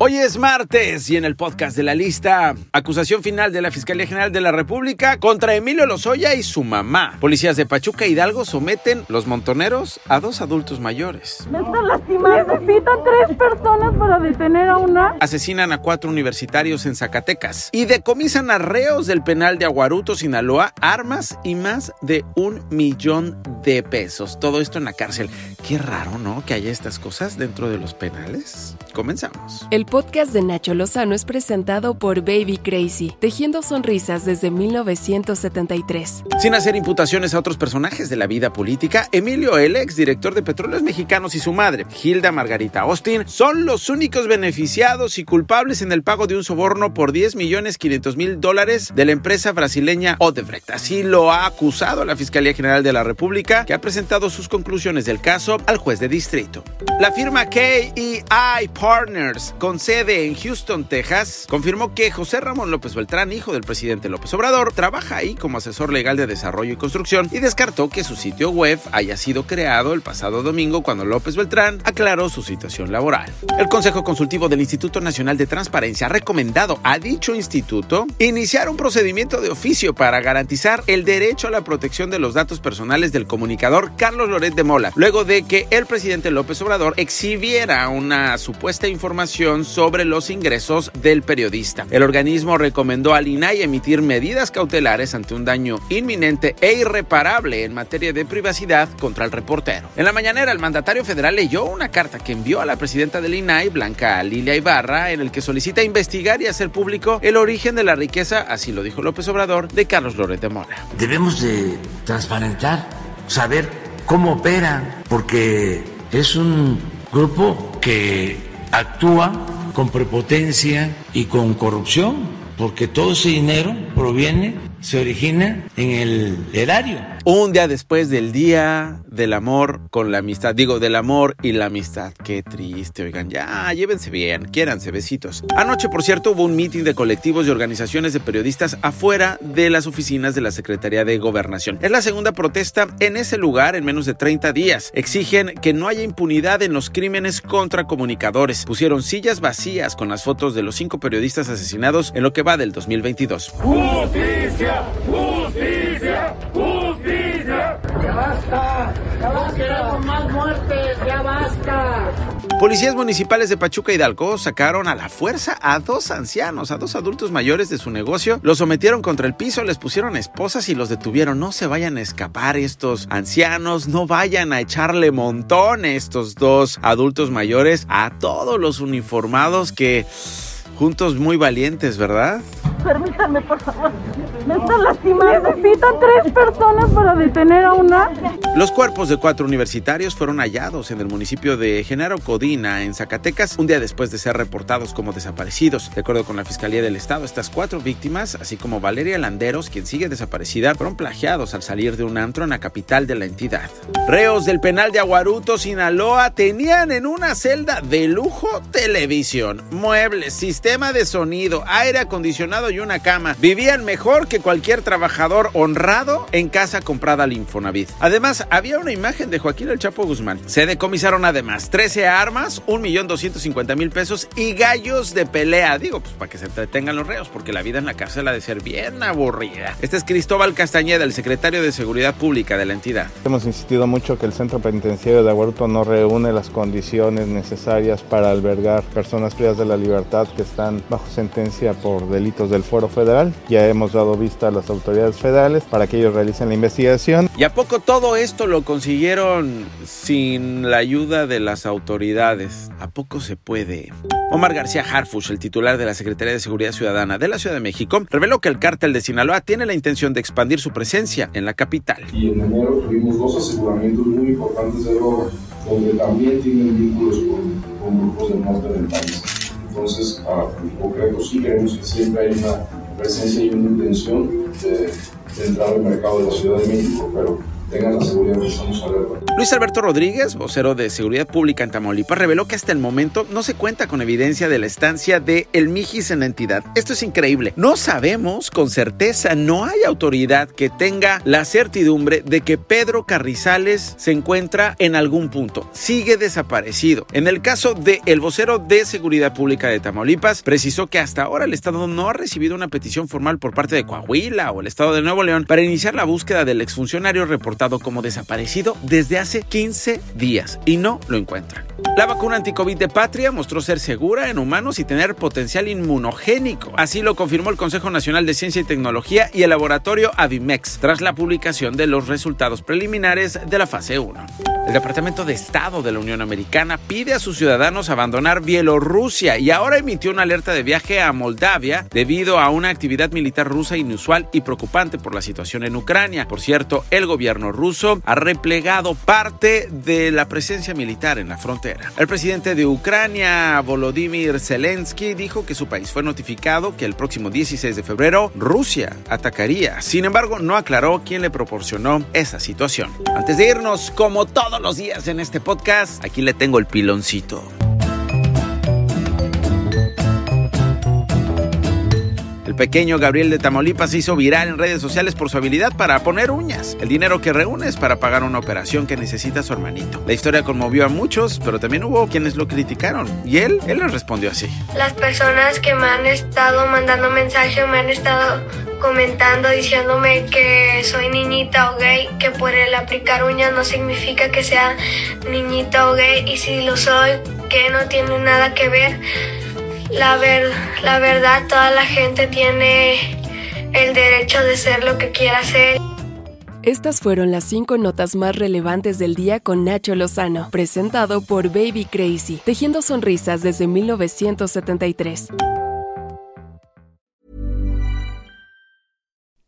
Hoy es martes y en el podcast de la lista, acusación final de la Fiscalía General de la República contra Emilio Lozoya y su mamá. Policías de Pachuca e Hidalgo someten los montoneros a dos adultos mayores. Me están lastimando. Necesitan tres personas para detener a una. Asesinan a cuatro universitarios en Zacatecas y decomisan a reos del penal de Aguaruto, Sinaloa, armas y más de un millón de pesos. Todo esto en la cárcel. Qué raro, ¿no? Que haya estas cosas dentro de los penales. Comenzamos. El podcast de Nacho Lozano es presentado por Baby Crazy, tejiendo sonrisas desde 1973. Sin hacer imputaciones a otros personajes de la vida política, Emilio, el ex director de Petróleos Mexicanos y su madre, Hilda Margarita Austin, son los únicos beneficiados y culpables en el pago de un soborno por 10 millones 500 mil dólares de la empresa brasileña Odebrecht. Así lo ha acusado la Fiscalía General de la República, que ha presentado sus conclusiones del caso al juez de distrito. La firma KEI Partners, con sede en Houston, Texas, confirmó que José Ramón López Beltrán, hijo del presidente López Obrador, trabaja ahí como asesor legal de desarrollo y construcción y descartó que su sitio web haya sido creado el pasado domingo cuando López Beltrán aclaró su situación laboral. El Consejo Consultivo del Instituto Nacional de Transparencia ha recomendado a dicho instituto iniciar un procedimiento de oficio para garantizar el derecho a la protección de los datos personales del comunicador Carlos Loret de Mola, luego que el presidente López Obrador exhibiera una supuesta información sobre los ingresos del periodista. El organismo recomendó al INAI emitir medidas cautelares ante un daño inminente e irreparable en materia de privacidad contra el reportero. En la mañanera, el mandatario federal leyó una carta que envió a la presidenta del INAI, Blanca Lilia Ibarra, en el que solicita investigar y hacer público el origen de la riqueza, así lo dijo López Obrador, de Carlos Loret de Mola. Debemos de transparentar, saber cómo operan, porque es un grupo que actúa con prepotencia y con corrupción, porque todo ese dinero proviene se origina en el erario. Un día después del Día del Amor con la Amistad, digo, del amor y la amistad. Qué triste, oigan, ya, llévense bien, quiéranse, besitos. Anoche, por cierto, hubo un meeting de colectivos y organizaciones de periodistas afuera de las oficinas de la Secretaría de Gobernación. Es la segunda protesta en ese lugar en menos de 30 días. Exigen que no haya impunidad en los crímenes contra comunicadores. Pusieron sillas vacías con las fotos de los cinco periodistas asesinados en lo que va del 2022. ¡Justicia! justicia, justicia, Ya basta, ya queremos más muertes, ya basta. Policías municipales de Pachuca Hidalgo sacaron a la fuerza a dos ancianos, a dos adultos mayores de su negocio, los sometieron contra el piso, les pusieron esposas y los detuvieron. No se vayan a escapar estos ancianos, no vayan a echarle montón estos dos adultos mayores a todos los uniformados que juntos muy valientes, ¿verdad? Permítanme, por favor. Me están lastimando. Necesitan tres personas para detener a una. Los cuerpos de cuatro universitarios fueron hallados en el municipio de Genaro Codina, en Zacatecas, un día después de ser reportados como desaparecidos. De acuerdo con la Fiscalía del Estado, estas cuatro víctimas, así como Valeria Landeros, quien sigue desaparecida, fueron plagiados al salir de un antro en la capital de la entidad. Reos del penal de Aguaruto, Sinaloa, tenían en una celda de lujo televisión, muebles, sistema de sonido, aire acondicionado y una cama. Vivían mejor que cualquier trabajador honrado en casa comprada al Infonavit. Además, había una imagen de Joaquín El Chapo Guzmán. Se decomisaron además 13 armas, 1.250.000 pesos y gallos de pelea. Digo, pues para que se entretengan los reos, porque la vida en la cárcel ha de ser bien aburrida. Este es Cristóbal Castañeda, el secretario de Seguridad Pública de la entidad. Hemos insistido mucho que el centro penitenciario de Aguaruto no reúne las condiciones necesarias para albergar personas privadas de la libertad que están bajo sentencia por delitos de el Foro Federal. Ya hemos dado vista a las autoridades federales para que ellos realicen la investigación. ¿Y a poco todo esto lo consiguieron sin la ayuda de las autoridades? ¿A poco se puede? Omar García Harfush, el titular de la Secretaría de Seguridad Ciudadana de la Ciudad de México, reveló que el cártel de Sinaloa tiene la intención de expandir su presencia en la capital. Y en enero tuvimos dos aseguramientos muy importantes de droga, donde también tienen vínculos con, con grupos del norte del país. Entonces, en concreto, sí creemos que siempre hay una presencia y una intención de, entrar al mercado de la Ciudad de México, pero tengan la seguridad que estamos. Luis Alberto Rodríguez, vocero de Seguridad Pública en Tamaulipas, reveló que hasta el momento no se cuenta con evidencia de la estancia de El Mijis en la entidad. Esto es increíble. No sabemos con certeza, no hay autoridad que tenga la certidumbre de que Pedro Carrizales se encuentra en algún punto. Sigue desaparecido. En el caso de el vocero de Seguridad Pública de Tamaulipas, precisó que hasta ahora el Estado no ha recibido una petición formal por parte de Coahuila o el Estado de Nuevo León para iniciar la búsqueda del exfuncionario reportado como desaparecido desde hace 15 días y no lo encuentran. La vacuna anticovid de Patria mostró ser segura en humanos y tener potencial inmunogénico. Así lo confirmó el Consejo Nacional de Ciencia y Tecnología y el laboratorio Avimex tras la publicación de los resultados preliminares de la fase 1. El Departamento de Estado de la Unión Americana pide a sus ciudadanos abandonar Bielorrusia y ahora emitió una alerta de viaje a Moldavia debido a una actividad militar rusa inusual y preocupante por la situación en Ucrania. Por cierto, el gobierno ruso ha replegado parte de la presencia militar en la frontera. El presidente de Ucrania, Volodymyr Zelensky, dijo que su país fue notificado que el próximo 16 de febrero Rusia atacaría. Sin embargo, no aclaró quién le proporcionó esa situación. Antes de irnos, como todos los días en este podcast, aquí le tengo el piloncito. Pequeño Gabriel de Tamaulipas se hizo viral en redes sociales por su habilidad para poner uñas. El dinero que reúne es para pagar una operación que necesita su hermanito. La historia conmovió a muchos, pero también hubo quienes lo criticaron. Y él, él les respondió así. Las personas que me han estado mandando mensajes me han estado comentando diciéndome que soy niñita o gay, que por el aplicar uñas no significa que sea niñita o gay y si lo soy, que no tiene nada que ver. La, ver, la verdad, toda la gente tiene el derecho de ser lo que quiera ser. Estas fueron las cinco notas más relevantes del día con Nacho Lozano, presentado por Baby Crazy, tejiendo sonrisas desde 1973.